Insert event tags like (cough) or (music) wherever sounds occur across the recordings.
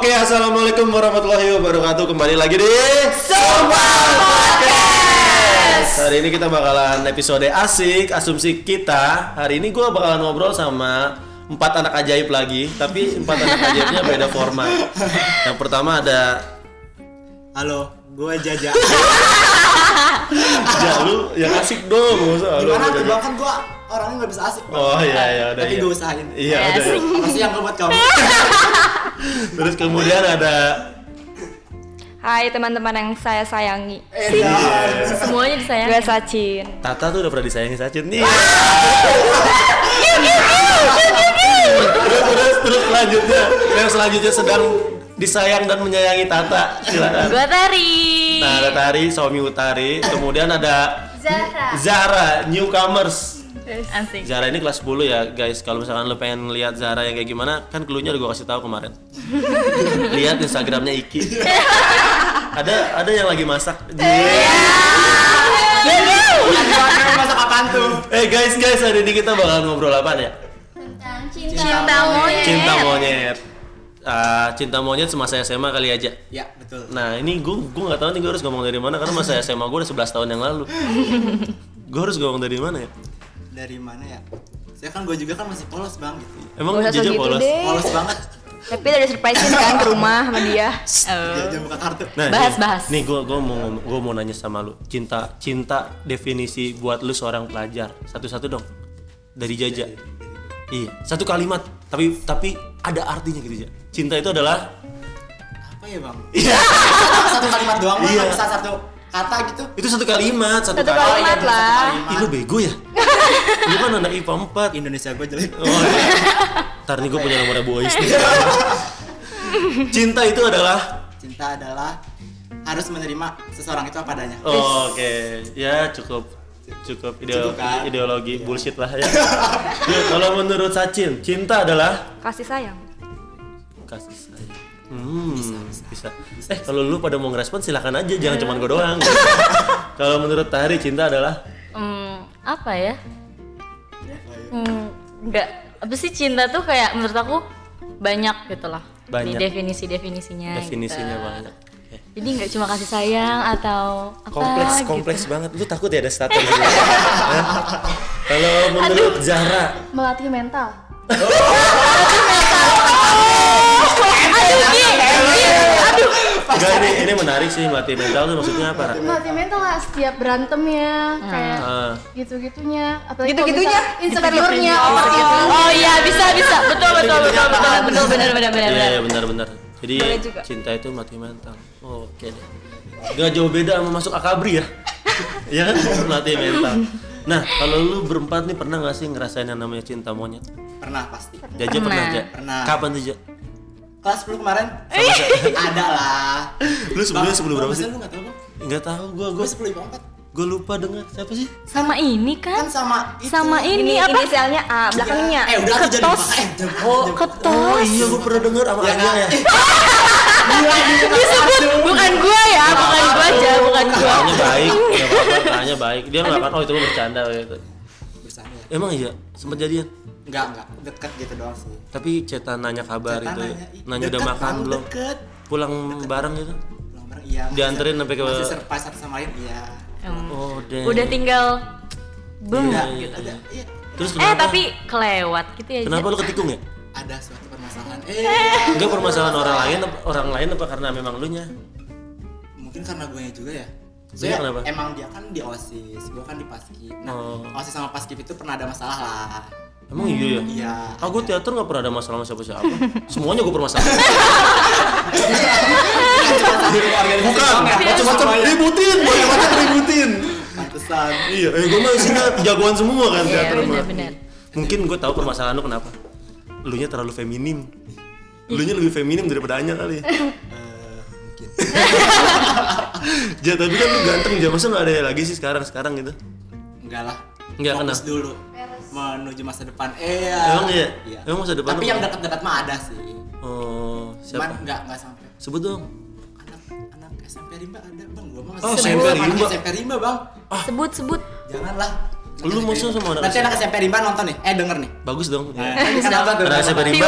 Oke, assalamualaikum warahmatullahi wabarakatuh. Kembali lagi di Sumpah Podcast. Hari ini kita bakalan episode asik, asumsi kita. Hari ini gua bakalan ngobrol sama empat anak ajaib lagi, tapi empat anak (laughs) ajaibnya beda format. Yang pertama ada Halo, gue Jaja. (laughs) Ja, lu yang asik dong, usah Gimana tuh bang? Kan gue orangnya nggak bisa asik bang. Oh iya iya udah Tapi iya. gue usahain. Iya Yes. udah. iya. Apa sih yang buat kamu? (laughs) Terus kemudian ada Hai teman-teman yang saya sayangi. Eh, ya. Semuanya disayangi. Gue Sacin. Tata tuh udah pernah disayangi Sacin nih. (laughs) terus terus terus selanjutnya yang selanjutnya sedang disayang dan menyayangi Tata. Silakan. Gue Tari. Nah Tari, Somi Utari, kemudian ada Zahra. Zara, newcomers. Asik. Zara ini kelas 10 ya guys. Kalau misalkan lo pengen lihat Zara yang kayak gimana, kan clue-nya udah gue kasih tahu kemarin. (laughs) lihat Instagramnya Iki. ada ada yang lagi masak. Aduh, masak apaan tuh? Eh guys guys hari ini kita bakal ngobrol apa ya? tentang cinta, Cinta monyet. Cinta monyet. Ah, cinta monyet semasa SMA kali aja. Ya betul. Nah ini gue gue nggak tahu nih gue harus ngomong dari mana karena masa SMA gue udah 11 tahun yang lalu. (laughs) gue harus ngomong dari mana ya? Dari mana ya? Saya kan gue juga kan masih polos bang. Gitu. Emang Gak segitu polos? deh. Polos banget. Tapi udah surprisein kan ke rumah sama dia. Jaja buka kartu. Nah, Bahas, nih, bahas. Nih gue gue mau gua mau nanya sama lu. Cinta cinta definisi buat lu seorang pelajar. Satu-satu dong. Dari Jaja. Iya, satu kalimat. Tapi tapi ada artinya gitu ya. Cinta itu adalah Apa ya bang? Iya. Satu kalimat doang bang. Iya. Bisa satu kata gitu. itu satu kalimat, satu, Satu kata. kalimat iya, lah. satu Ih, kalimat. lu bego ya? (laughs) lu kan anak IPA 4. Indonesia gue jelek. Oh, iya. Ntar nih gue punya nomornya boys nih. (laughs) Cinta itu adalah Cinta adalah harus menerima seseorang itu apa adanya. Oh, Oke, ya cukup cukup ideo- Cukup, kan? ideologi bullshit lah ya. Ya, Kalau menurut Sacin, cinta adalah Kasih sayang. kasih sayang. Hmm, bisa, Eh kalau lu pada mau ngerespon silahkan aja, jangan cuma gue doang. (laughs) kalau menurut Tari cinta adalah Hmm, apa ya? Hmm, enggak. Apa sih cinta tuh kayak menurut aku banyak gitu lah. Banyak. Di definisi-definisinya. definisinya gitu. banyak. Jadi nggak cuma kasih sayang atau apa Kompleks, gitu. kompleks banget. Lu takut ya ada status gitu? Kalau menurut Zahra, melatih mental enggak ini ini menarik sih melatih mental tuh maksudnya apa? Melatih mental lah setiap berantemnya kayak Ah. gitu gitunya apalagi Gitu-gitunya? misal insecure-nya Oh, orang Oh iya bisa bisa betul betul betul betul betul benar benar benar Iya, benar. iya, benar-benar. Jadi cinta itu mati mental. Oh, Oke deh. Gak jauh beda sama masuk akabri ya. (laughs) Iya kan? Mati mental. Nah, kalau lu berempat nih pernah gak sih ngerasain yang namanya cinta monyet? Pernah pasti. Jaja pernah, Pernah. aja. Pernah. Kapan tuh, Ja? Kelas 10 kemarin ada lah. Lu sebelumnya sebelum berapa sih? Lu nggak tahu bang? Enggak tahu gua, Gue gua 10 IPA 4 gua lupa dengar siapa sih? Sama ini kan? kan sama itu. Sama ini, Ini apa? inisialnya A, belakangnya. Eh udah tuh jadi Ketos. eh jangan Oh, Oh ketos. iya, gua pernah dengar sama Ya Anya kan? ya. Disebut bukan gua ya, bukan gua aja, bukan gua. Kayaknya baik, kayaknya baik. Dia nggak akan, oh itu gua bercanda gitu. Bersama ya. Emang iya, sempat jadian. Enggak, enggak. Deket gitu doang sih. Tapi cetan nanya kabar Cetan itu. nanya, ih, Nanya udah makan Bang, belum? Deket. Pulang bareng gitu. Pulang bareng, iya. Dianterin sampai ke- Masih surprise satu sama lain, iya. Oh. Udah tinggal boom Iya, gitu. ada, iya. Terus Eh kenapa? tapi kelewat gitu ya. kenapa lu ketikung ya? Ada suatu permasalahan. Eh, Enggak permasalahan orang lain orang lain apa karena memang lu nya? mungkin karena gue juga ya. Soalnya kenapa? emang dia kan di OSIS, gue kan di Paskib. Nah, Oh. OSIS sama Paskib itu pernah ada masalah lah. Emang iya ya? Iya. Ah, gue teater nggak pernah ada masalah sama siapa-siapa. Semuanya gue permasalahan. Bukan, macam-macam ributin, macam-macam ributin. Pantesan. Iya, eh gue mah isinya jagoan semua kan Iya teater mah. benar-benar. Mungkin gue tahu permasalahan lu kenapa. Lu nya terlalu feminim. Lu nya lebih feminim daripada Anya kali. Eh, mungkin. Ja, tapi kan lu ganteng, Ja. Masa nggak ada lagi sih sekarang-sekarang gitu? Enggak lah. Enggak, Fokus kenapa? dulu menuju masa depan. Eh, ya. Emang iya? Emang masa depan Tapi apa? yang dekat-dekat mah ada sih. Oh, Cuman siapa? enggak enggak sampai. Sebut dong. Anak anak SMP Rimba ada, Bang. Gua mah Oh, SMP anak Rimba. SMP Rimba, Bang. Sebut sebut. Janganlah. Lu musuh sama anak Nanti anak SMP Rimba nonton nih, eh denger nih. Bagus dong. Kenapa tuh? Anak SMP Rimba.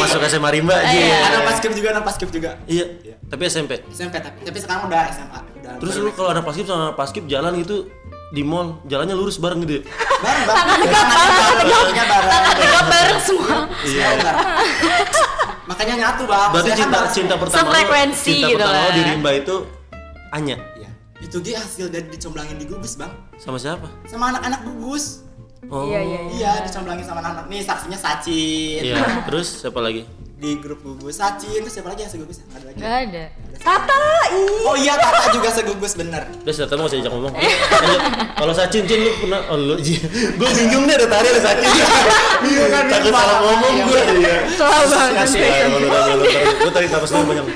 Masuk SMA Rimba aja. Iya. Ada paskib juga, anak paskib juga. Iya. Tapi SMP. SMP tapi tapi sekarang udah SMA. Udah Terus lu kalau ada paskib sama anak paskib jalan gitu di mall, jalannya lurus bareng gitu ya? bareng bareng. Tangannya bareng. Tegap bareng semua. Iya. Makanya nyatu, Bang. Berarti Saya kan cinta cinta pertama Sefrekuensi cinta gitu pertama di Rimba itu Anya Iya. Itu dia hasil dari dicomblangin di gugus, Bang. sama siapa? Sama anak-anak gugus. Oh. Iya iya. Iya, dicomblangin sama anak-anak. Nih saksinya Sacin. Iya. Terus siapa lagi? Di grup gugus Sacin, terus siapa lagi yang segugus? Ada lagi. Gak ada. Tata, ih. Oh iya, Tata juga segugus bener. Udah sudah mau saya ajak ngomong. Kalau Sacin, Cin lu pernah oh lu Gue bingung deh ada tari ada Sacin. Bingung kan takut salah ngomong Iya, gue. Iya. Salah banget. Kasih ya, gue tarik napas dulu banyak.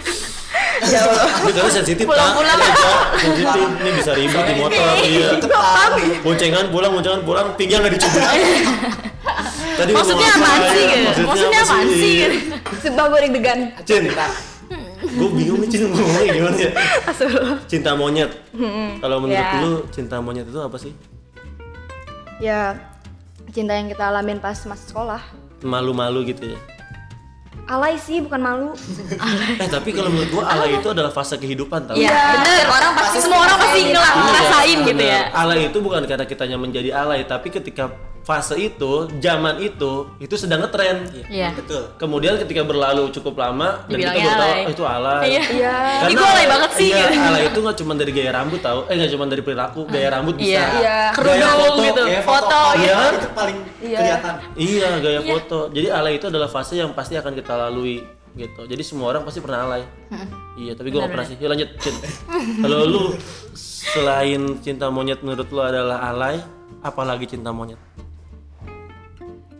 Ya Allah. Ini karena sensitif Pulang-pulang. Iya, Kak. sensitif. Ini bisa ribut di motor. Iya. Boncengan pulang, boncengan pulang, pinggang nggak dicubit. Tadi ngomong Maksudnya apa ya? sih? Maksudnya apa sih gitu? Sumpah gue deg-degan. Cin, gue bingung nih Cin ngomongnya gimana ya? Cinta monyet. Kalau menurut Ya. lu cinta monyet itu apa sih? Ya cinta yang kita alamin pas masih sekolah. Malu-malu gitu ya. Alay sih bukan malu. (laughs) Eh tapi kalau menurut gua alay itu adalah fase kehidupan tau. Iya, bener. Orang pasti semua orang pasti Iya, ngerasain gitu ya. Alay itu bukan karena kitanya menjadi alay, tapi ketika fase itu, zaman itu, itu sedang ngetren. Iya. Betul. Kemudian ketika berlalu cukup lama dan kita baru tahu oh, itu alay. Iya. Iya. Ih, gua alay banget sih, Iya, gitu. alay itu nggak cuma dari gaya rambut tahu, eh nggak cuma dari perilaku, gaya rambut bisa. Iya. Iya. Gaya Kerudung foto, gitu. Ya, Foto. Iya. Itu paling Iya. kelihatan. Iya, gaya foto. Jadi alay itu adalah fase yang pasti akan kita lalui gitu. Jadi semua orang pasti pernah alay. Iya, tapi gua nggak pernah sih. Yuk lanjut, Cin. Kalau lu selain cinta monyet menurut lu adalah alay, apalagi cinta monyet?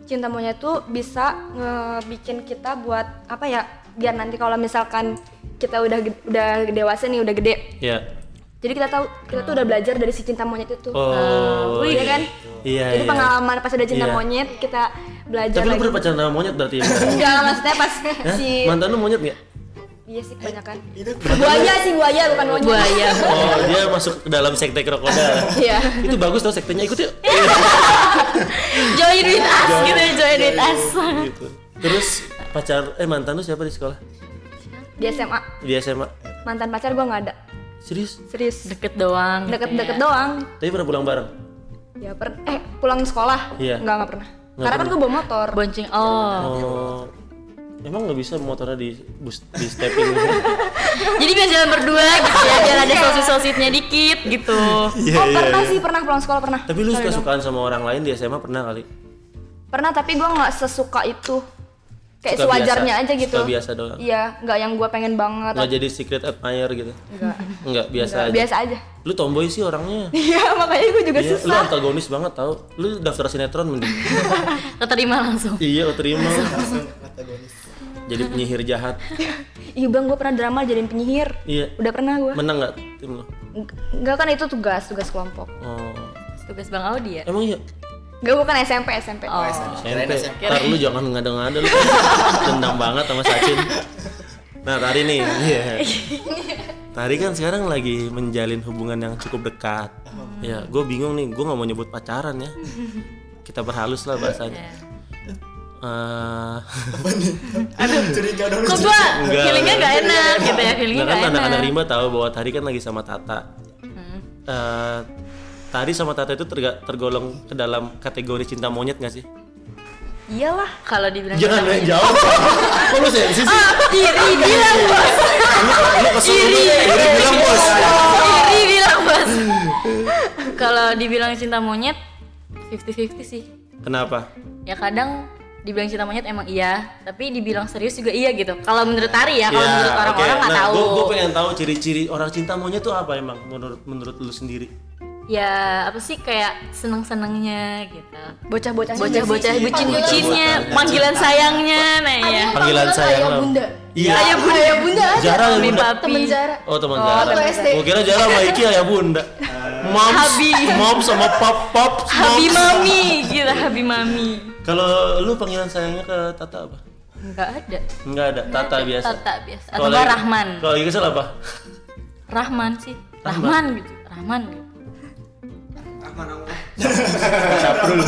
Cinta monyet tuh bisa ngebikin kita buat apa ya? Biar nanti kalau misalkan kita udah udah dewasa nih, udah gede. Iya. Jadi kita tahu kita tuh udah belajar dari si cinta monyet itu. Oh, Iya kan? Iya, Jadi iya. pengalaman pas udah cinta Iya. monyet kita belajar Tapi lu lagi. pernah pacaran sama monyet berarti ya? (laughs) Enggak, maksudnya pas si Mantan lu monyet nggak? Iya sih kebanyakan. Itu Buaya sih buaya bukan monyet. Buaya. (laughs) Oh, dia masuk ke dalam sekte krokodil. Iya. Itu bagus tau sektenya ikut yuk. (laughs) Join with us gitu ya, join with us. gitu. Terus pacar eh mantan lu siapa di sekolah? Di SMA Di SMA. mantan pacar gua nggak ada. Serius? Serius. Deket doang. Deket-deket ya. doang. Tapi pernah pulang bareng? Ya per eh pulang sekolah. Iya. Enggak enggak pernah. Nggak Karena kan pernah. gua bawa motor. Bonceng. Oh. Oh. Emang nggak bisa motornya di bus di stepping gitu? (laughs) Jadi biar jalan berdua gitu ya, biar ada sosit-sositnya dikit gitu. Iya oh pernah sih pernah pulang sekolah pernah. Tapi lu suka sukaan sama orang lain di SMA pernah kali? Pernah tapi gua nggak sesuka itu. Kayak Suka sewajarnya biasa. aja gitu. Suka biasa doang. Iya, nggak yang gua pengen banget. Nggak jadi secret admirer gitu? Enggak. Enggak, biasa Enggak, aja. biasa aja. Lu tomboy sih orangnya. Iya, makanya gua juga Iya, lu susah. antagonis banget tau. Lu daftar sinetron mending. (laughs) Keterima langsung. iya, terima. langsung antagonis. Jadi penyihir jahat. (laughs) Iya bang, gua pernah drama jadiin penyihir. Iya. Udah pernah gua. Menang nggak tim lu? Enggak kan itu tugas, tugas kelompok. Oh. Tugas Bang Audi ya. Emang iya? Enggak bukan SMP, SMP. Oh. SMP. SMP. Ntar lu jangan ngada-ngada lu. (laughs) Dendam banget sama Sachin. Nah, Tari nih. Iya. Tari kan sekarang lagi menjalin hubungan yang cukup dekat. Ya, gue bingung nih. Gue nggak mau nyebut pacaran ya. Kita perhalus lah bahasanya. Eh, Aduh, curiga dong. Kok gua feelingnya enggak. gak enak gitu ya, feelingnya Nah kan gak anak-anak enak. rimba tahu bahwa Tari kan lagi sama Tata. Eh, Tari sama Tata itu terga- tergolong ke dalam kategori cinta monyet gak sih? Iyalah. Kalau dibilang Jangan main jawab. Kok lu sih? Iri bilang bos. Lu kesel Iri. Iri bilang bos. Iri bilang bos. Kalau dibilang cinta monyet 50-50 sih. Kenapa? Ya kadang dibilang cinta monyet emang iya, tapi dibilang serius juga iya gitu. Kalau menurut Tari ya, kalau Ya, menurut orang-orang nggak nah, tahu. Gue gue pengen tahu ciri-ciri orang cinta monyet tuh apa emang menurut menurut lu sendiri? Ya apa sih kayak seneng-senengnya gitu. Bocah-bocah Bocah-bocah bucin-bucinnya, panggilan sayangnya, nah ya. Panggilan sayang ayah bunda. Iya. Ayah bunda. Ayah bunda ada. Zara ayah bunda. papi. Temen Zara. Oh teman Oh, Zara. teman SD. Gue kira Zara sama Iki ayah bunda. Moms, Habi. mom sama pop pop. Habi mami, gitu Habi mami. Kalau lu panggilan sayangnya ke Tata apa? Enggak ada. Enggak ada, Tata biasa. Tata biasa. Atau Rahman. Kalau lagi kesel apa? Rahman sih. Rahman. Rahman gitu. Rahman gitu. Allah. Mas April.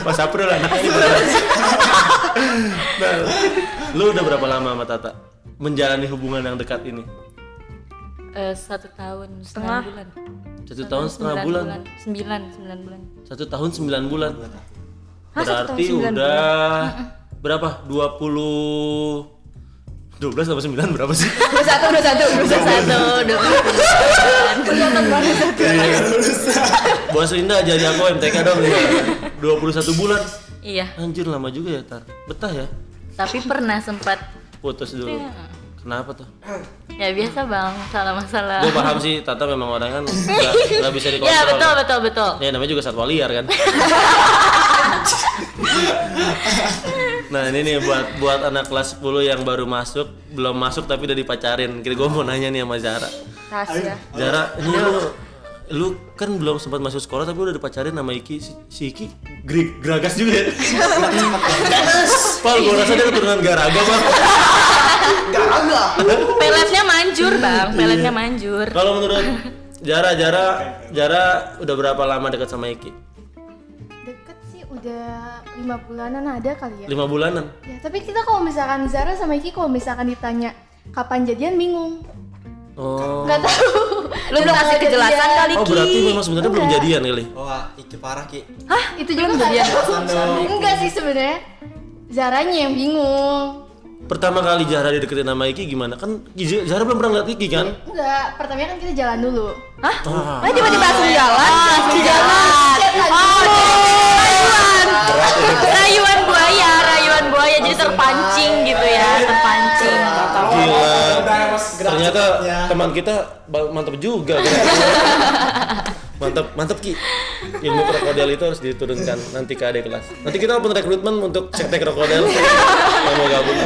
Mas April anaknya ini beneran. Nah, lu udah berapa lama sama Tata menjalani hubungan yang dekat ini? Eh, satu tahun Setengah. bulan Satu tahun setengah Sembilan bulan. sembilan sembilan bulan Satu tahun sembilan bulan. Hah, Berarti sembilan udah berapa? 20 12 atau 9 berapa sih? (laughs) Dua satu, dua satu, dua satu. satu dua (laughs) Bos Linda jadi aku MTK dong ya. 21 bulan. iya Anjir lama juga ya, Tar. Betah ya? tapi pernah sempat Putus dulu. Kenapa tuh? ya biasa bang salah masalah Gue paham sih, Tata memang orang kan (laughs) nggak nggak bisa dikontrol. ya betul betul betul Ya namanya juga satwa liar kan. Nah ini nih buat buat anak kelas 10 yang baru masuk, belum masuk tapi udah dipacarin. Kira gue mau nanya nih sama Zara. Rahasia. Zara, ini lu lu kan belum sempat masuk sekolah tapi udah dipacarin sama Iki. Si, si Iki grig, geragas juga ya? Pal, gue rasa dia keturunan garaga bang peletnya manjur bang. Peletnya manjur. Kalau menurut Jara, Jara, Jara udah berapa lama dekat sama Iki? Udah lima bulanan ada kali ya. Lima bulanan. Ya, tapi kita kalau misalkan Zara sama Iki kalau misalkan ditanya kapan jadian bingung. Oh. Nggak tahu. Lu belum kasih kejelasan kali, Oh berarti memang sebenarnya belum jadian kali. Wah, Iki parah Ki. Hah, itu juga jadian. Enggak sih sebenarnya. Zaranya yang bingung. Pertama kali Jara dideketin sama Iki gimana? Kan Jara belum pernah ngeliat Iki kan? Enggak, pertamanya kan kita jalan dulu. Hah? Ah. Oh, tiba-tiba langsung jalan? Di jalan. Chat lagi. rayuan buaya rayuan buaya jadi terpancing gitu ya terpancing Gila. Ternyata teman kita mantap juga. mantap, mantap Ki. Ilmu krokodil itu harus diturunkan nanti ke adik kelas. Nanti kita open rekrutmen untuk sekte krokodil. Yang mau gabung.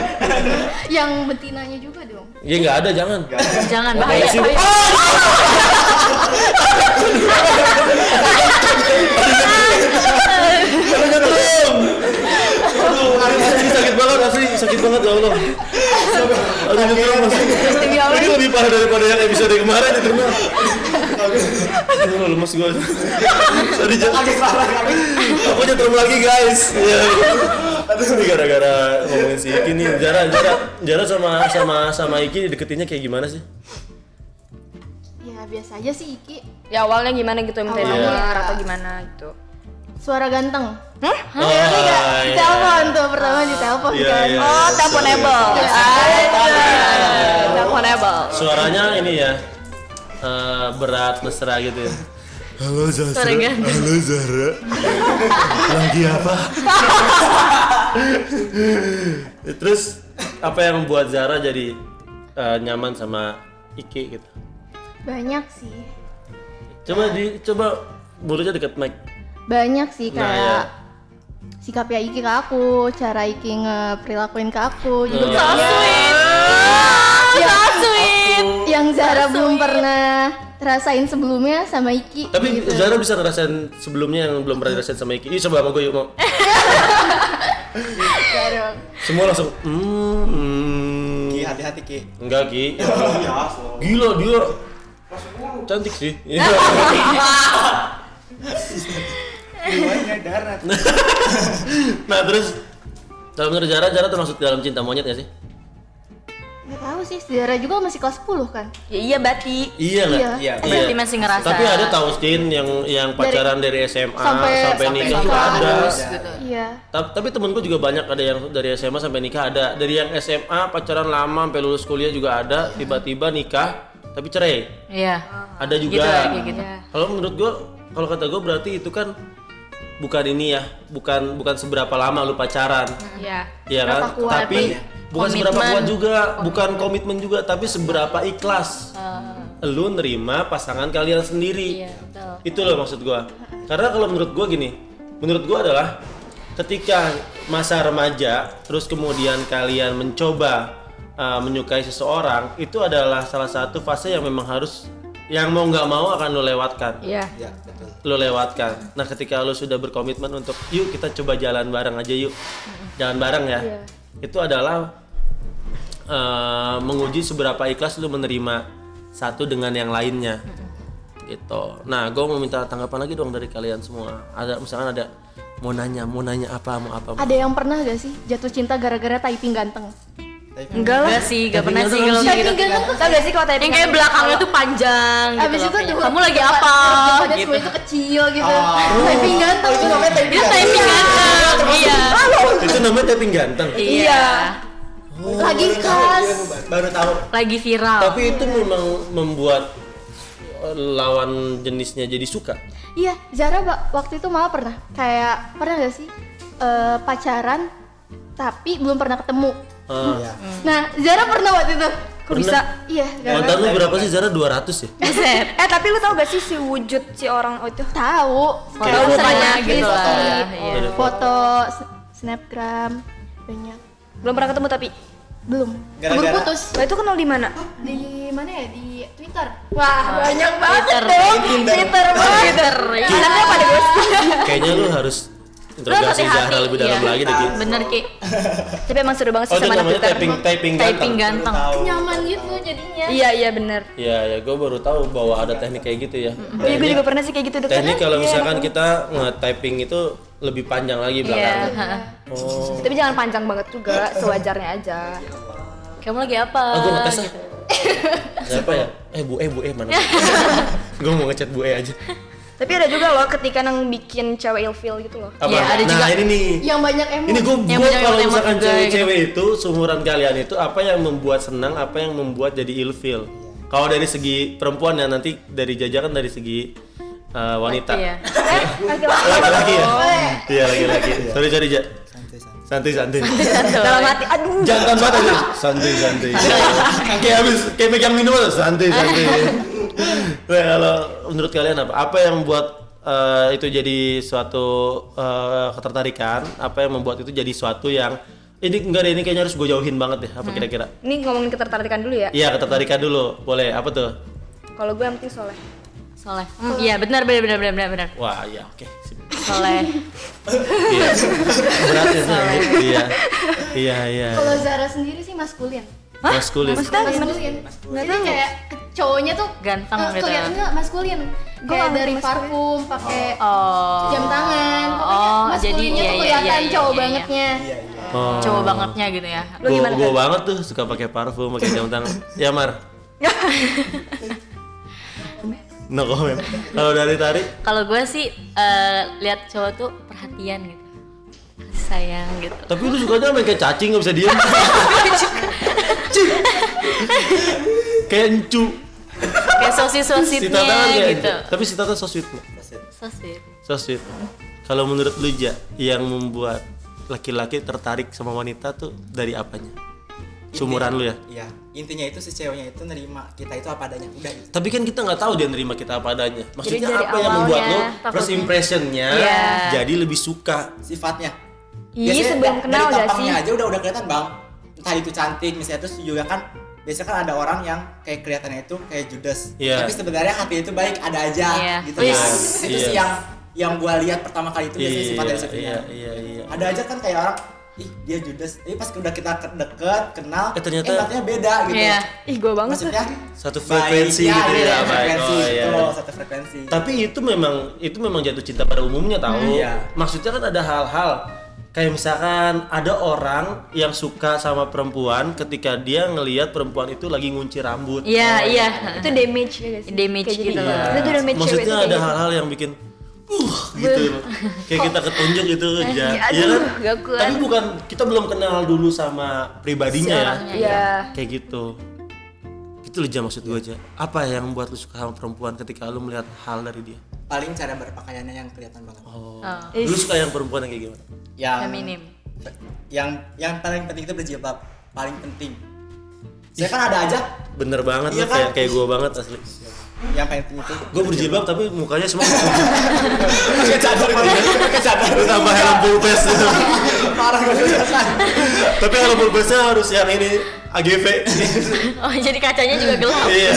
Yang betinanya juga dong. Ya nggak ada, jangan. jangan bahaya sih? bahaya. Aduh, sakit banget asli, sakit banget ya Allah. Aduh nyetrum asli. Ini lebih parah daripada yang episode kemarin itu mah. Aduh lemes gue. Tadi jangan. Aku nyetrum lagi guys. Iya. Aduh ini gara-gara ngomongin si Iki nih. Jara, Jara, Jara sama sama sama Iki deketinnya kayak gimana sih? Ya biasa aja sih Iki. Ya awalnya gimana gitu, minta Awalnya. nomor atau gimana gitu. Suara ganteng. Hah? Oh, Di telepon tuh pertama di telepon Iya, kan. iya. Oh, teleponable. Teleponable. Suaranya ini ya eh, berat mesra gitu ya. Halo ganteng. Halo Zara. Lagi apa? Terus apa yang membuat Zara jadi eh, nyaman sama Iki gitu? Banyak sih. Coba di coba mulutnya dekat mic. Banyak sih Nah, kayak ya. sikapnya Iki ke aku, cara Iki ngeperilakuin ke aku juga Oh. banyak. so sweet yang Zara belum pernah rasain sebelumnya sama Iki. Tapi gitu. Zara bisa ngerasain sebelumnya yang belum pernah dirasain sama Iki. Ih, coba sama gue yuk mau. (laughs) Dong. Semua langsung hmm, hmm. Ki, hati-hati Ki. Enggak Ki. (laughs) Iya, Gila dia. Cantik sih. (laughs) Iya. Darat. nah terus kalau menurut Zara, Zara termasuk dalam cinta monyet gak sih? Nggak tahu sih, Zara juga masih kelas 10 kan. Ya iya Bati. Iya nggak? Iya. Iya. berarti masih ngerasa Tapi ada tahu Stin yang yang pacaran dari, SMA sampai, sampai- nikah juga ada. Ada. Iya. Ta- Tapi temenku juga banyak ada yang dari SMA sampai nikah ada. Dari yang SMA pacaran lama sampai lulus kuliah juga ada. Tiba-tiba nikah tapi cerai. iya Ada juga. gitu ya, gitu Kalau menurut gua, kalau kata gua berarti itu kan bukan ini ya, bukan bukan seberapa lama lu pacaran. Iya. Iya kan? Seberapa kuat tapi ya? bukan seberapa Komitmen. kuat juga, bukan komitmen juga, tapi seberapa ikhlas. Lu nerima pasangan kalian sendiri. iya betul Itu loh maksud gua. Karena kalau menurut gua gini, menurut gua adalah ketika masa remaja, terus kemudian kalian mencoba uh, menyukai seseorang, itu adalah salah satu fase yang memang harus yang mau nggak mau akan lo lewatkan Iya. Ya, betul. lo lewatkan. Nah, ketika lo sudah berkomitmen untuk yuk kita coba jalan bareng aja yuk. Jalan bareng ya. Itu adalah eh, menguji seberapa ikhlas lo menerima satu dengan yang lainnya. gitu nah gue mau minta tanggapan lagi dong dari kalian semua ada misalkan ada mau nanya mau nanya apa mau apa mau- Ada yang pernah gak sih jatuh cinta gara-gara typing ganteng? Enggak lah. Enggak sih, gak Tapi pernah sih kalau gitu. Typing ganteng tuh Tau gak sih kalau typing Yang kayak belakangnya tuh panjang gitu Abis loh, itu Kamu lagi apa? Pada Gitu. semua itu kecil gitu. Oh. Typing ganteng. Oh, itu namanya typing typing ganteng. Iya. itu namanya tapping ganteng Iya. Lagi kelas. Baru tahu. Lagi viral. tapi itu memang membuat eh, lawan jenisnya jadi suka Iya, Zara waktu itu malah pernah kayak pernah gak sih eh, pacaran tapi belum pernah ketemu. Ah. Iya. Nah, Zara pernah waktu itu. Kok Pernah? bisa? Iya, mantan lu berapa sih Zara 200 ya Buset. Eh tapi lu tau gak sih si wujud si orang itu? tahu. Foto sering gitu lah. Iya. Foto, s- snapgram banyak. Belum pernah ketemu tapi. Belum. Gara-gara- putus. Lah itu kenal di mana? Di mana ya? Di Twitter. Wah, banyak Twitter. dong. Twitter banget. Twitter. iya. Anaknya pada ghosting. kayaknya lu harus interogasi Zahra lebih dalam iya. lagi deh Ki. Bener Ki. Tapi emang seru banget oh sih itu sama anak namanya Twitter. typing typing Typing ganteng ganteng. Tahu. Nyaman gitu jadinya. Iya iya bener. Iya ya gue baru tahu bahwa ada teknik kayak gitu ya Iya gue juga pernah sih kayak gitu deket. teknik kalau Iya, misalkan kita nge-typing itu lebih panjang lagi Iya. belakangnya (laughs) oh Tapi jangan panjang banget juga, sewajarnya aja. Kamu lagi apa? ah (laughs) gue ngetes ah Gitu. siapa ya eh bu eh bu eh mana (laughs) gue mau ngechat bu eh aja Tapi ada juga loh ketika nang bikin cewek ilfeel gitu loh. apa? Iya, ada nah juga. ini nih. Yang banyak emot. ini gue Yang gue banyak kalau misalkan cewek-cewek itu seumuran kalian itu apa yang membuat senang apa yang membuat jadi ilfeel kalau dari segi perempuan ya nanti dari Jaja kan dari segi uh, wanita. Iya. Eh, laki-laki. (laughs) laki-laki ya? Iya laki-laki. Sorry sorry Ja. Santai santai. santai santai. Dalam hati, aduh. jangan banget aja. Santai santai. Kayak habis kayak pegang minuman santai santai. (laughs) Nah, kalau menurut kalian apa apa yang membuat eh, itu jadi suatu eh, ketertarikan apa yang membuat itu jadi suatu yang ini enggak deh ini kayaknya harus gue jauhin banget deh apa kira-kira Ini ngomongin ketertarikan dulu ya. iya ketertarikan dulu boleh apa tuh Kalau gue yang penting soleh. Soleh. Hmm, Iya benar benar benar benar benar benar. wah iya oke Sip. Soleh. iya berat ya Zah. iya iya iya Kalau Zara sendiri sih maskulin. Maskulin Maksudnya gimana? Maskulin. Jadi kayak cowoknya tuh Ganteng gitu. Kelihatannya maskulin. Gua Kayak dari parfum, pakai Oh. jam tangan. Pokoknya Oh, maskulinnya jadi iya, tuh iya, kelihatan iya, cowok iya, iya. bangetnya. Iya iya. oh. Cowok bangetnya gitu ya. Lu gimana, gue banget tuh suka pakai parfum pakai jam tangan ya Mar (laughs) no comment kalau dari Tari Kalau gue sih eh, lihat cowok tuh perhatian gitu. Sayang gitu. tapi lu sukanya main kayak cacing nggak bisa diam Cing. (laughs) (laughs) (laughs) kayak encu Kayak kan kayak gitu. encu. tapi si Tata so sweet loh. Sosit. so sweet kalau menurut lu Ja yang membuat laki-laki tertarik sama wanita tuh dari apanya sumuran lu ya Iya. Intinya itu si ceweknya itu nerima kita itu apa adanya udah gitu. tapi kan kita nggak tahu dia nerima kita apa adanya maksudnya dari apa yang membuat awalnya first impressionnya Iya. jadi lebih suka Sifatnya. Iya sebelum kenal gak sih? aja udah udah kelihatan bang. Entah itu cantik misalnya terus juga kan biasanya kan ada orang yang kayak kelihatannya itu kayak judes. Iya. Tapi sebenarnya hati itu baik ada aja Iya. gitu. Kan. Itu Iya. sih yang yang gua lihat pertama kali itu biasanya sifat dari situ. iya iya iya Ada aja kan kayak orang ih dia judes. Tapi pas udah kita ke- deket kenal, Eh, ternyata- batinnya beda gitu. Iya. Ih gue banget tuh. Maksudnya satu baik, frekuensi ya, gitu iya, ya baik frekuensi oh, iya. satu frekuensi. tapi itu memang itu memang jatuh cinta pada umumnya tahu Iya. maksudnya kan ada hal-hal kayak misalkan ada orang yang suka sama perempuan ketika dia ngelihat perempuan itu lagi ngunci rambut Iya, iya. Itu damage ya guys. Damage gitu loh. Itu damage maksudnya ada kayak hal-hal yang bikin uh gitu kayak kita ketunjuk gitu ya Iya, Iya aduh, kan gak kuat. tapi bukan kita belum kenal dulu sama pribadinya ya orangnya. Iya. kayak gitu itu loh Ja maksud gue aja apa yang membuat lu suka sama perempuan ketika lu melihat hal dari dia? Paling cara berpakaiannya yang kelihatan banget. oh, Oh. lu suka yang perempuan yang kayak gimana? Yang Feminim. yang yang paling penting itu berjilbab paling penting. Saya kan ada aja. Bener banget Iya kan? kayak kayak gue banget asli yang paling penting itu gue berjilbab tapi mukanya semua pakai cadar pakai cadar lu tambah helm full face. Gitu. (laughs) parah gue tapi helm full face nya harus yang ini AGV (laughs) Oh, jadi kacanya juga gelap. iya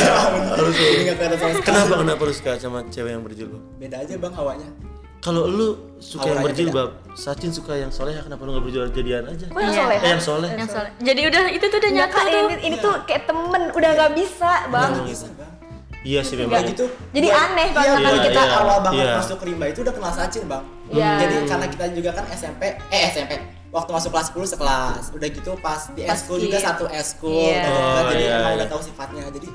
harus nggak sama sekali kenapa kenapa lu suka sama cewek yang berjilbab? Beda aja bang hawanya. Kalau lu suka yang Auranya berjilbab Sachin suka yang soleh kenapa lu nggak berjilbab jadian aja? Kok yang Iya. soleh? eh yang soleh. Yang soleh. Jadi udah itu tuh udah nyata kak, tuh. ini, ini tuh kayak temen, udah gak bisa bang. Bisa. bang Iya sih Kayak memang. gitu. Jadi buat- aneh kalau iya, buat kita iya, awal banget iya. masuk rimba itu udah kenal sacin bang. Iya. Jadi karena kita juga kan SMP, eh SMP, waktu masuk kelas 10 sekelas, udah gitu pas di eskul di- juga satu eskul, Iya. udah deket, Oh, jadi iya, emang iya. udah tahu sifatnya. Jadi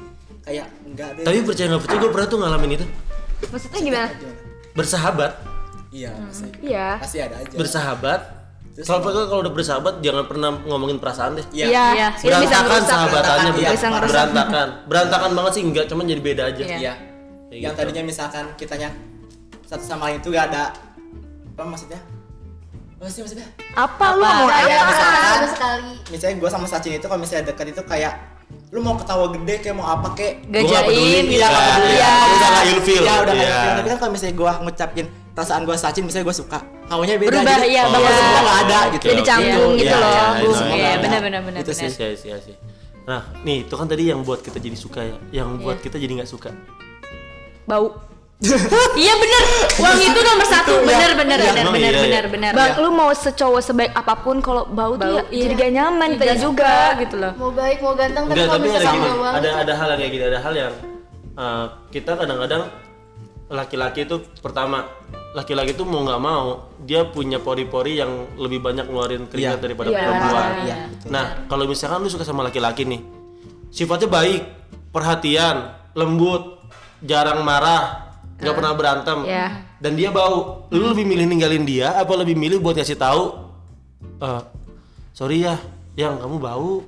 kayak enggak deh. Tapi percaya nggak percaya gue pernah tuh ngalamin itu. Maksudnya gimana? Bersahabat, Iya, pasti. Iya. Pasti ada aja. bersahabat. Terus Kalau kalau udah bersahabat jangan pernah ngomongin perasaan deh. Iya. Iya. Iya. Itu bisa Berantakan ngerusak. sahabatannya bisa berantakan. Berantakan banget sih enggak, cuman jadi beda aja. Iya. Kayak Yang gitu. tadinya misalkan kitanya satu sama lain itu gak ada apa maksudnya? Apa sih maksudnya? Apa lu Apa? mau Kayak apa? misalkan sekali misalnya gue sama Sacin itu kalau misalnya deket itu kayak lu mau ketawa gede kayak mau apa kayak Gua nggak peduli. Iya, nggak Iya, peduli. iya. Udah nggak ilfeel. Ya udah nggak Iya. ilfeel. Tapi kan kalau misalnya gue ngucapin perasaan gue Sacin, misalnya gue suka, kawannya beda. Berubah, jadi, iya, oh, nggak ada gitu. Jadi canggung Iya, gitu iya, loh. iya, iya. Iya, benar, benar, benar, Itu sih. Iya, iya, iya sih. Nah, nih itu kan tadi yang buat kita jadi suka ya, yang buat kita jadi nggak suka. Bau. (laughs) Iya bener, wangi itu nomor satu, bener bener Iya, bener bener iya, iya. bener bener. Bang, lu mau secowok sebaik apa pun kalau bau, tuh ya iya. jadi gak nyaman Iya, nggak juga. suka gitu loh. mau baik mau ganteng tapi kalau tapi ada ada ada hal yang kayak gini, ada hal yang uh, kita kadang-kadang laki-laki itu pertama laki-laki itu mau nggak mau dia punya pori-pori yang lebih banyak ngeluarin keringat Iya. daripada Iya. perempuan. Iya. Nah, kalau misalkan lu suka sama laki-laki nih, sifatnya baik, perhatian, lembut, jarang marah, nggak pernah berantem, Iya. dan dia bau, lu lebih milih ninggalin dia apa lebih milih buat ngasih tahu, "Eh, sorry ya, yang kamu bau.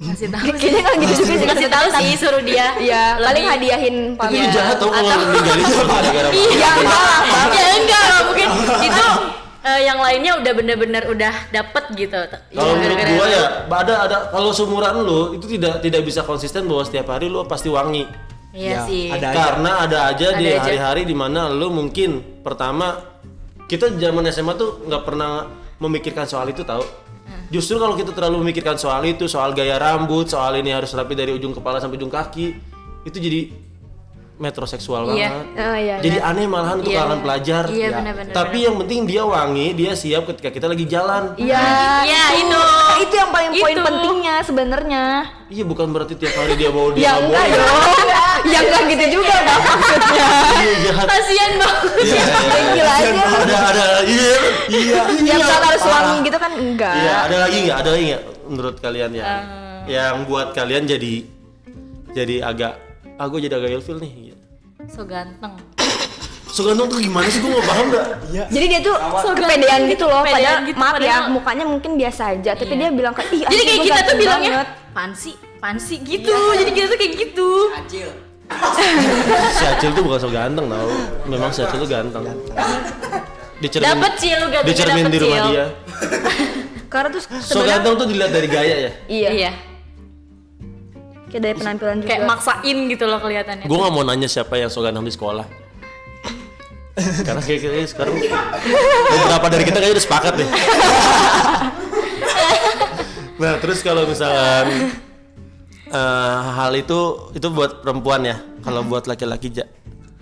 Kasih tahu sih. Kayaknya nggak gitu juga sih. Kasih tahu sih suruh dia. Iya, paling hadiahin Tapi pamer. lu jahat tau kalau ninggalin. Iya enggak lah, ya enggak lah mungkin itu eh, yang lainnya udah bener-bener udah dapet gitu. Kalau Iya, menurut gua ya, ada ada kalau sumuran lu itu tidak tidak bisa konsisten bahwa setiap hari lu pasti wangi. Iya Ya, sih. ada aja. Karena ada aja di Ada aja. hari-hari di mana lu mungkin pertama kita zaman SMA tuh nggak pernah memikirkan soal itu tahu. Justru kalau kita terlalu memikirkan soal itu, soal gaya rambut, soal ini harus rapi dari ujung kepala sampai ujung kaki, itu jadi metroseksual Iya. banget. Oh, iya, Jadi aneh malahan untuk Iya. kalangan pelajar. Iya, Ya. benar-benar, Tapi yang penting dia wangi, dia siap ketika kita lagi jalan. Iya. Iya, itu. Nah, itu yang paling poin pentingnya sebenarnya. Iya bukan berarti tiap hari dia bawa (laughs) dia Ya nggak enggak dong. Ya enggak gitu juga Bang, maksudnya. (laughs) Iya jahat. Kasian banget. Iya, iya. Gila aja. Ada ada iya iya. Ya misalkan harus wangi gitu kan enggak. Iya ada lagi nggak ada lagi nggak menurut kalian ya? Yang buat kalian jadi jadi agak ah gue jadi agak ilfil nih. So ganteng. So ganteng tuh gimana sih gue nggak paham dah. Iya. Jadi dia tuh So kepedean ganteng gitu loh, kepedean padahal gitu, maaf ya, padahal- mukanya mungkin biasa aja, tapi Iya. dia bilang kayak ih Jadi kayak kita tuh bilangnya banget." pansi, pansi gitu. Jadi kita tuh kayak gitu. Acil. Si Acil tuh bukan so ganteng tau. Memang si Acil tuh ganteng. Dicermin, Dapet cil lu ganteng dicermin di rumah cil. dia. (laughs) Karena tuh So ganteng tuh dilihat dari gaya ya. iya, Iya. Kayak dari penampilan juga. Kayak maksain gitu loh kelihatannya. Gue nggak mau nanya siapa yang so ganteng di sekolah. Karena kayak kayaknya sekarang beberapa dari kita kayaknya udah sepakat deh. nah terus kalau misalkan eh, hal itu itu buat perempuan ya. Kalau buat laki-laki ja,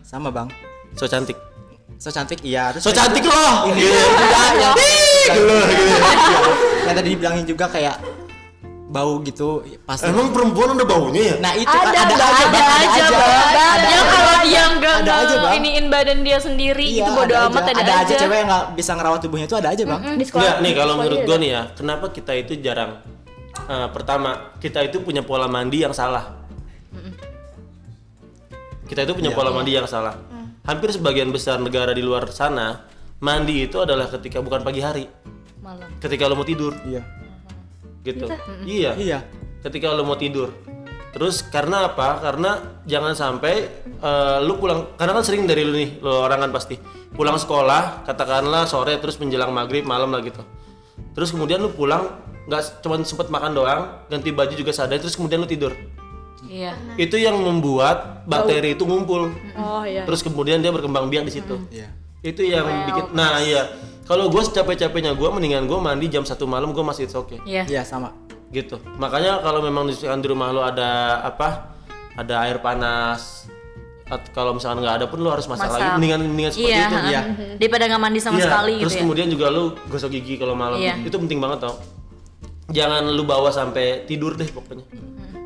Sama bang. so cantik. So cantik iya. Terus So cantik gitu. loh. Ini Gitu. Gitu, gitu. yang tadi dibilangin juga kayak bau gitu pasti. Emang perempuan ada baunya ya? Nah itu Ada, ada, Bang. aja ada bang, aja, Bang. ada Ya aja. kalau dia enggak Ada aja, Bang. iniin badan dia sendiri Iya, itu bodo ada amat aja. ada, ada aja cewek yang nggak bisa ngerawat tubuhnya itu ada aja bang. di sekolah. Enggak, nih kalau menurut gue ada. nih ya, kenapa kita itu jarang eh, pertama, kita itu punya pola mandi yang salah. Kita itu punya pola mandi yang salah. Hampir sebagian besar negara di luar sana, mandi itu adalah ketika bukan pagi hari, malam. ketika lo mau tidur, Iya. Gitu. Iya. Iya. Ketika lo mau tidur. Terus karena apa? Karena jangan sampai eh, lu pulang karena kan sering dari lu nih, lo orang kan pasti pulang sekolah, katakanlah sore terus menjelang maghrib malam lah gitu. Terus kemudian lu pulang nggak cuma sempet makan doang, ganti baju juga sadar terus kemudian lu tidur. Iya. Itu yang membuat bakteri itu ngumpul. Oh iya. Terus kemudian dia berkembang biak di situ. Iya. Itu yang bikin nah iya. Kalau gue secapek-capeknya gue mendingan gue mandi jam satu malam gue masih it's okay Iya. Iya sama. gitu makanya kalau memang misalkan di rumah lo ada apa ada air panas kalau misalkan nggak ada pun lo harus masak, lagi Masak. mendingan mendingan seperti Iya. itu Iya. Daripada nggak mandi sama Iya, sekali terus gitu ya. kemudian juga lu gosok gigi kalau malam Iya. itu penting banget tau jangan lu bawa sampai tidur deh pokoknya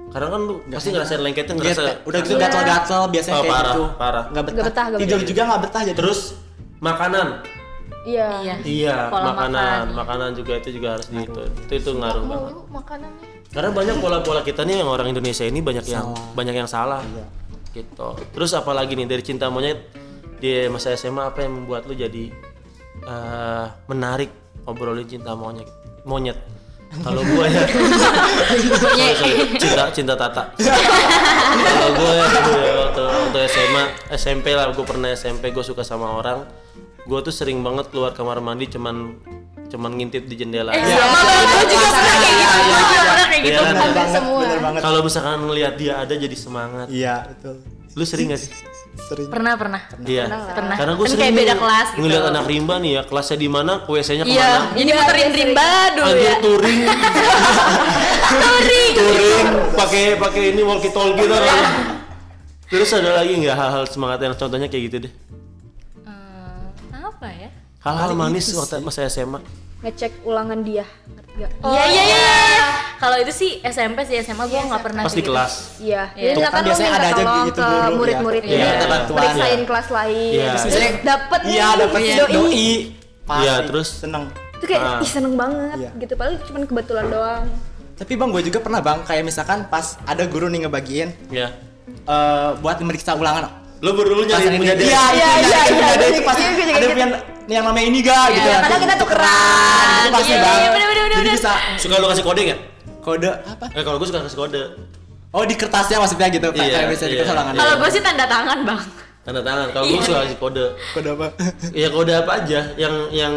Karena kan lu pasti ngerasain lengketnya ngerasa udah gitu gatal-gatal biasanya Oh, kayak parah, gitu parah. nggak betah. Nggak betah, nggak tidur betah. juga nggak betah jadi Terus makanan. Iya. Iya. Iya, Pola makanan, makan. makanan juga itu juga harus gitu. Itu itu ngaruh banget. Mulu makanannya. Karena banyak pola-pola kita nih yang orang Indonesia ini banyak yang Salah. banyak yang salah. Gitu. Terus apalagi nih dari cinta monyet di masa SMA apa yang membuat lu jadi eh, menarik ngobrolin cinta monyet? Monyet. Kalau gua ya cinta cinta tata. Kalau gue ya, ya, waktu, waktu SMA, SMP lah, gue pernah SMP, gue suka sama orang. Gue tuh sering banget keluar kamar mandi cuman cuman ngintip di jendela. Eh, sama banget gue juga pernah kayak gitu. Gue juga pernah kayak gitu. Iya. bener Hampir banget semua. bener banget Kalau misalkan ngelihat dia ada jadi semangat. iya betul Lu sering gak sih? sering Pernah pernah. Iya. Pernah. Karena gue Kan sering kayak beda kelas gitu. ngeliat anak rimba nih ya, kelasnya di mana, WC-nya Iya, ke mana. jadi muterin rimba dulu Anjir ya. touring, (laughs) Touring. touring, pakai pakai ini walkie talkie tuh. Terus ada lagi nggak hal-hal semangat yang contohnya kayak gitu deh? Apa ya? Hal-hal manis waktu masa SMA. Ngecek ulangan dia. Ngerti nggak? Iya iya iya. iya. Kalau itu sih SMP sih SMA gue nggak pernah. Pas di gitu. kelas. Iya. Iya. Jadi Tuh, kan lu biasanya minta ada aja tolong gitu ke ya. murid-murid Iya, ini. minta bantuan. Periksain kelas lain. Iya. Terus dapet iya nih dapat doi. Iya, terus? seneng Itu kayak Ah. ih seneng banget Iya. gitu. Padahal cuma kebetulan doang. tapi bang gue juga pernah bang kayak misalkan pas ada guru nih ngebagiin Ya. eh, buat meriksa ulangan Lu baru dulu nyari punya dia. Iya, iya, iya, iya, iya, itu pasti iya, gue juga ada gitu. yang yang namanya ini ga gitu. Iya, kadang kita tukeran. Itu pasti Iya, iya, bang. iya, bener, bener, Jadi bener. bisa Suka lu kasih kode nggak? kode apa? Eh kalau gue suka kasih kode. Oh di kertasnya maksudnya gitu kayak Iya, kayak bisa di iya. Kalau gue sih tanda tangan bang. Tanda tangan. Kalau gue suka kasih kode. kode apa? (laughs) Ya kode apa aja yang yang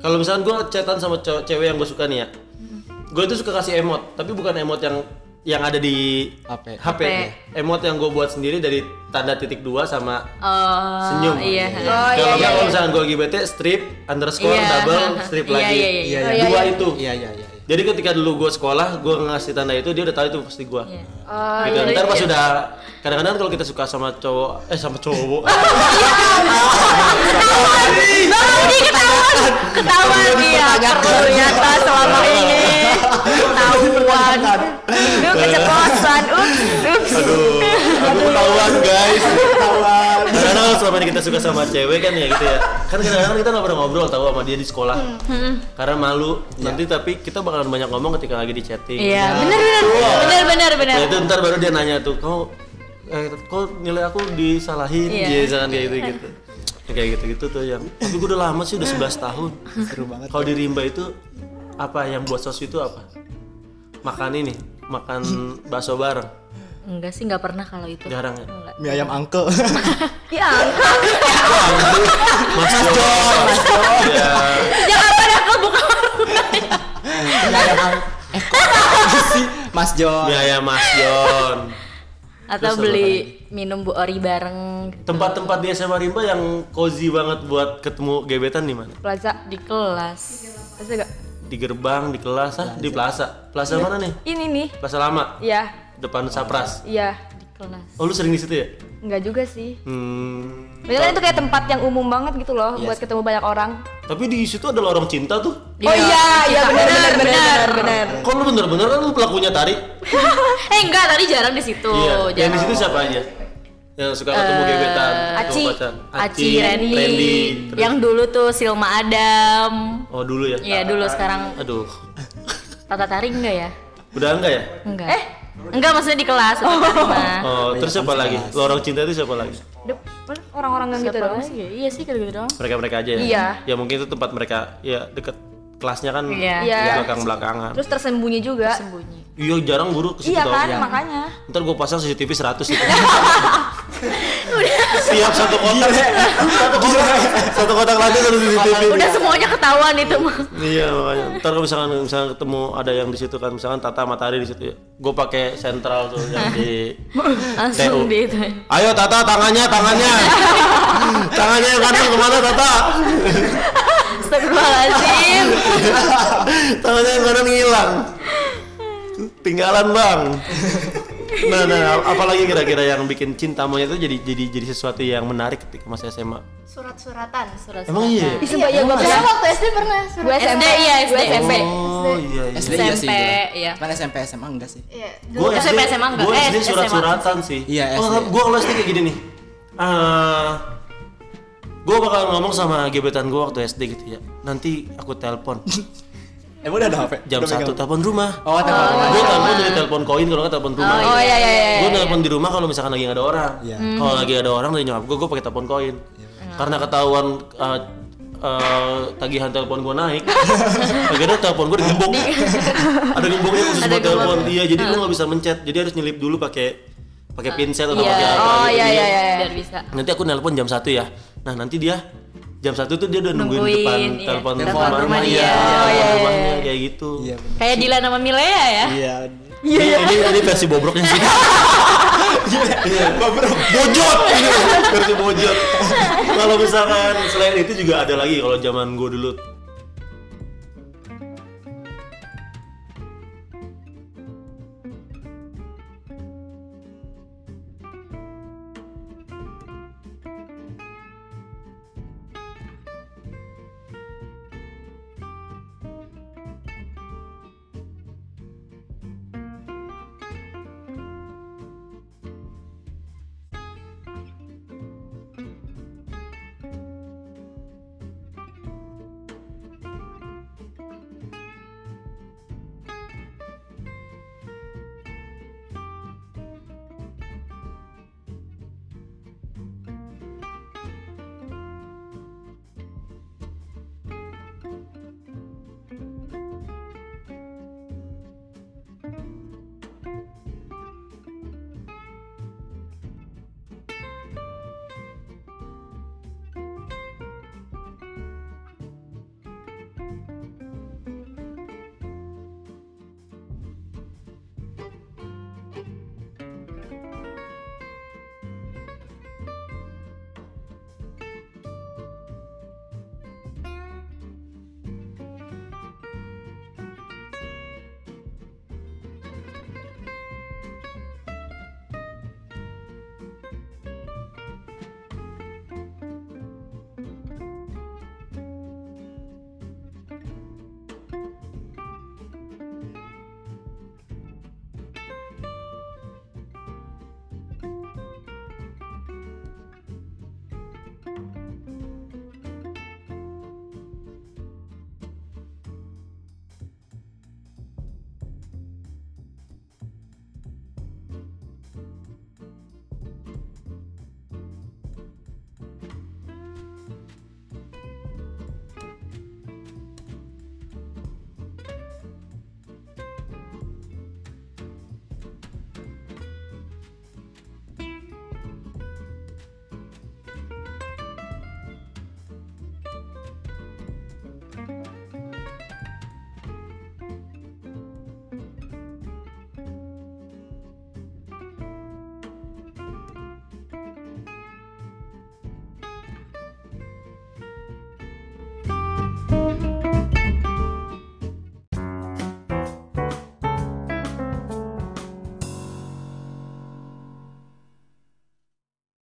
kalau misalkan gue chatan sama cowok- cewek yang gue suka nih ya. Gue itu suka kasih emot, tapi bukan emot yang yang ada di HP. HP. HP. Emot yang gue buat sendiri dari tanda titik dua sama Oh, senyum. Iya. Oh, kalau iya, nggak iya, kalau iya. misalkan gue lagi bete strip underscore Iya. double (laughs) strip Iya, lagi. iya, iya, iya. Oh, iya, Dua iya. itu. Iya iya iya. Jadi ketika dulu gue sekolah, gue ngasih tanda itu dia udah tahu itu pasti gue. Iya. Oh, gitu. iya, Ntar iya. pas sudah kadang-kadang kalau kita suka sama cowok eh sama cowok. Rudi ketahuan, ketahuan dia ternyata selama ini. ketahuan. Lu keceplosan. Ups, ups. aduh aku ketahuan guys. Ketahuan. karena selama ini kita suka sama cewek kan ya gitu ya. Kan kadang-kadang kita nggak pernah ngobrol tahu sama dia di sekolah. Karena malu. Nanti tapi kita bakalan banyak ngomong ketika lagi di chatting. Iya, benar benar. Benar benar benar. Nah, itu ntar baru dia nanya tuh kamu eh, kok nilai aku disalahin Iya. ya jangan kayak gitu gitu kayak gitu gitu tuh yang tapi gue udah lama sih udah 11 tahun Seru banget. kalau di rimba itu apa yang buat sos itu apa makan ini makan bakso bareng Enggak sih, enggak pernah kalau itu. jarang ya Enggak. Mie ayam uncle. (laughs) Ya, Mas John Mas John ya Jangan pada aku buka Mie ayam uncle. Eh kok sih Mas John. mie ayam Mas John atau Terus beli minum Bu Ori bareng gitu. tempat-tempat di SMA Rimba yang cozy banget buat ketemu gebetan di mana Plaza. di kelas. Plaza gak? di gerbang di kelas ah di plaza plaza mana nih Ini nih. plaza lama Iya, depan Sapras iya. Kelas. oh lu sering di situ ya Enggak juga sih. hmm Padahal itu kayak tempat yang umum banget gitu loh Iya buat ketemu banyak orang. Tapi di situ ada lorong cinta tuh. Oh iya, iya benar benar benar benar. Kok lu bener-bener kan lu pelakunya tari? (laughs) eh enggak, tadi jarang di situ. iya. Yang di situ siapa aja? Yang suka ketemu gebetan, ketemu Aci. pacar. Aci, Randy, Randy. terus- yang dulu tuh Silma Adam. Oh dulu ya? Iya dulu sekarang Aduh. (laughs) Tata Tari enggak ya? Udah enggak ya? Enggak. Eh, enggak maksudnya di kelas mah. Oh, terus siapa lagi? Lorong cinta itu siapa lagi? Orang-orang yang gitu Siapa dong. lagi? Iya sih gitu doang. Mereka-mereka aja ya? Iya. Ya mungkin itu tempat mereka ya deket kelasnya kan Iya. Iya. belakang-belakangan. Terus tersembunyi juga. Sembunyi. Iya jarang guru ke situ Iya kan, makanya. Ntar gue pasang CCTV 100 itu. Siap satu kotak. satu kotak. Satu kotak lagi satu CCTV. Udah semuanya ketahuan itu mah. Iya makanya. Ntar kalau misalkan misalkan ketemu ada yang di situ kan, misalkan Tata Matahari di situ ya. Gue pakai sentral tuh yang di (laughs) Langsung di itu. Ayo Tata tangannya tangannya. (laughs) tangannya yang kanan ke mana Tata? Astagfirullahaladzim. (laughs) tangannya yang kanan hilang. Tinggalan bang. nah, nah, apalagi kira-kira yang bikin cinta monyet itu jadi jadi jadi sesuatu yang menarik ketika masa SMA. Surat-suratan. Surat Emang iya? Ih, sumpah, iya, gua Iya, pernah. waktu SD pernah surat. Gue SMP, iya, gue SD. SMP. Oh iya iya. SD iya sih iya. Cuman SMP SMA enggak sih Iya. Gue SMP SMA enggak? Gue Eh, SD SMA. surat-suratan sih. Iya, Oh, SD. gue kalau SD kayak gini nih. Eh, gue bakal ngomong sama gebetan gue waktu SD gitu ya. Nanti aku telepon Emang udah ada HP? jam Udah satu telepon rumah. Oh, telepon rumah. gue telepon dari telepon koin kalau nggak telepon rumah. Oh iya iya iya. gue telepon di rumah kalau misalkan lagi nggak ada orang. Iya. Kalau lagi ada orang dari nyokap gue, gue pakai telepon koin. Karena ketahuan uh, uh, tagihan telepon gue naik, (laughs) akhirnya telepon gue digembok. (laughs) ada gemboknya khusus Ada buat telepon dia, jadi gue nggak bisa mencet. Jadi harus nyelip dulu pakai pakai pinset atau Iya. pakai apa Oh gitu. iya iya iya. Biar bisa. Nanti aku nelpon jam satu ya. Nah nanti dia jam satu tuh dia udah nungguin, Nungguin, depan iya. telepon Telepon rumahnya, rumah dia. iya, Oh, telepon iya, iya, rumahnya kayak gitu. Iya, bener. Kayak Dilan sama Milea ya. Iya. Ini, ini, ini versi bobroknya sih. (laughs) Iya, bobrok. Bojot ini versi bojot. Kalau misalkan selain itu juga ada lagi kalau zaman gue dulu